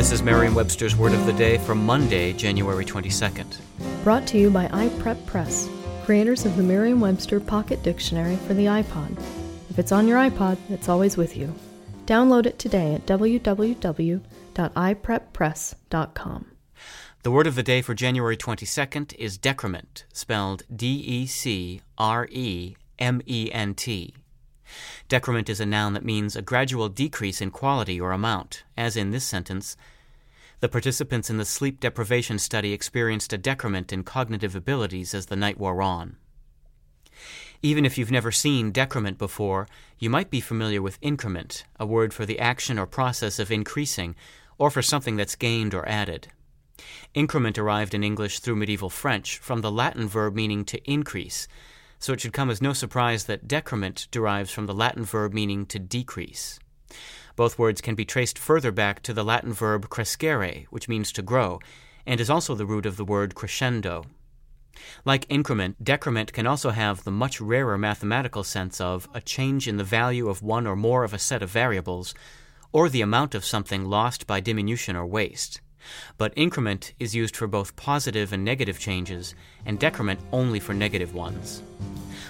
This is Merriam Webster's Word of the Day for Monday, January 22nd. Brought to you by iPrep Press, creators of the Merriam Webster Pocket Dictionary for the iPod. If it's on your iPod, it's always with you. Download it today at www.ipreppress.com. The word of the day for January 22nd is decrement, spelled D E C R E M E N T. Decrement is a noun that means a gradual decrease in quality or amount, as in this sentence. The participants in the sleep deprivation study experienced a decrement in cognitive abilities as the night wore on. Even if you've never seen decrement before, you might be familiar with increment, a word for the action or process of increasing, or for something that's gained or added. Increment arrived in English through medieval French from the Latin verb meaning to increase, so it should come as no surprise that decrement derives from the Latin verb meaning to decrease. Both words can be traced further back to the Latin verb crescere, which means to grow, and is also the root of the word crescendo. Like increment, decrement can also have the much rarer mathematical sense of a change in the value of one or more of a set of variables, or the amount of something lost by diminution or waste. But increment is used for both positive and negative changes, and decrement only for negative ones.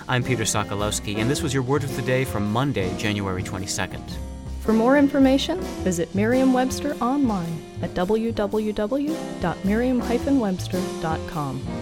I'm Peter Sokolowski, and this was your word of the day for Monday, January 22nd. For more information, visit Merriam Webster online at www.merriam-webster.com.